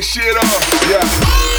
that shit up. Yeah.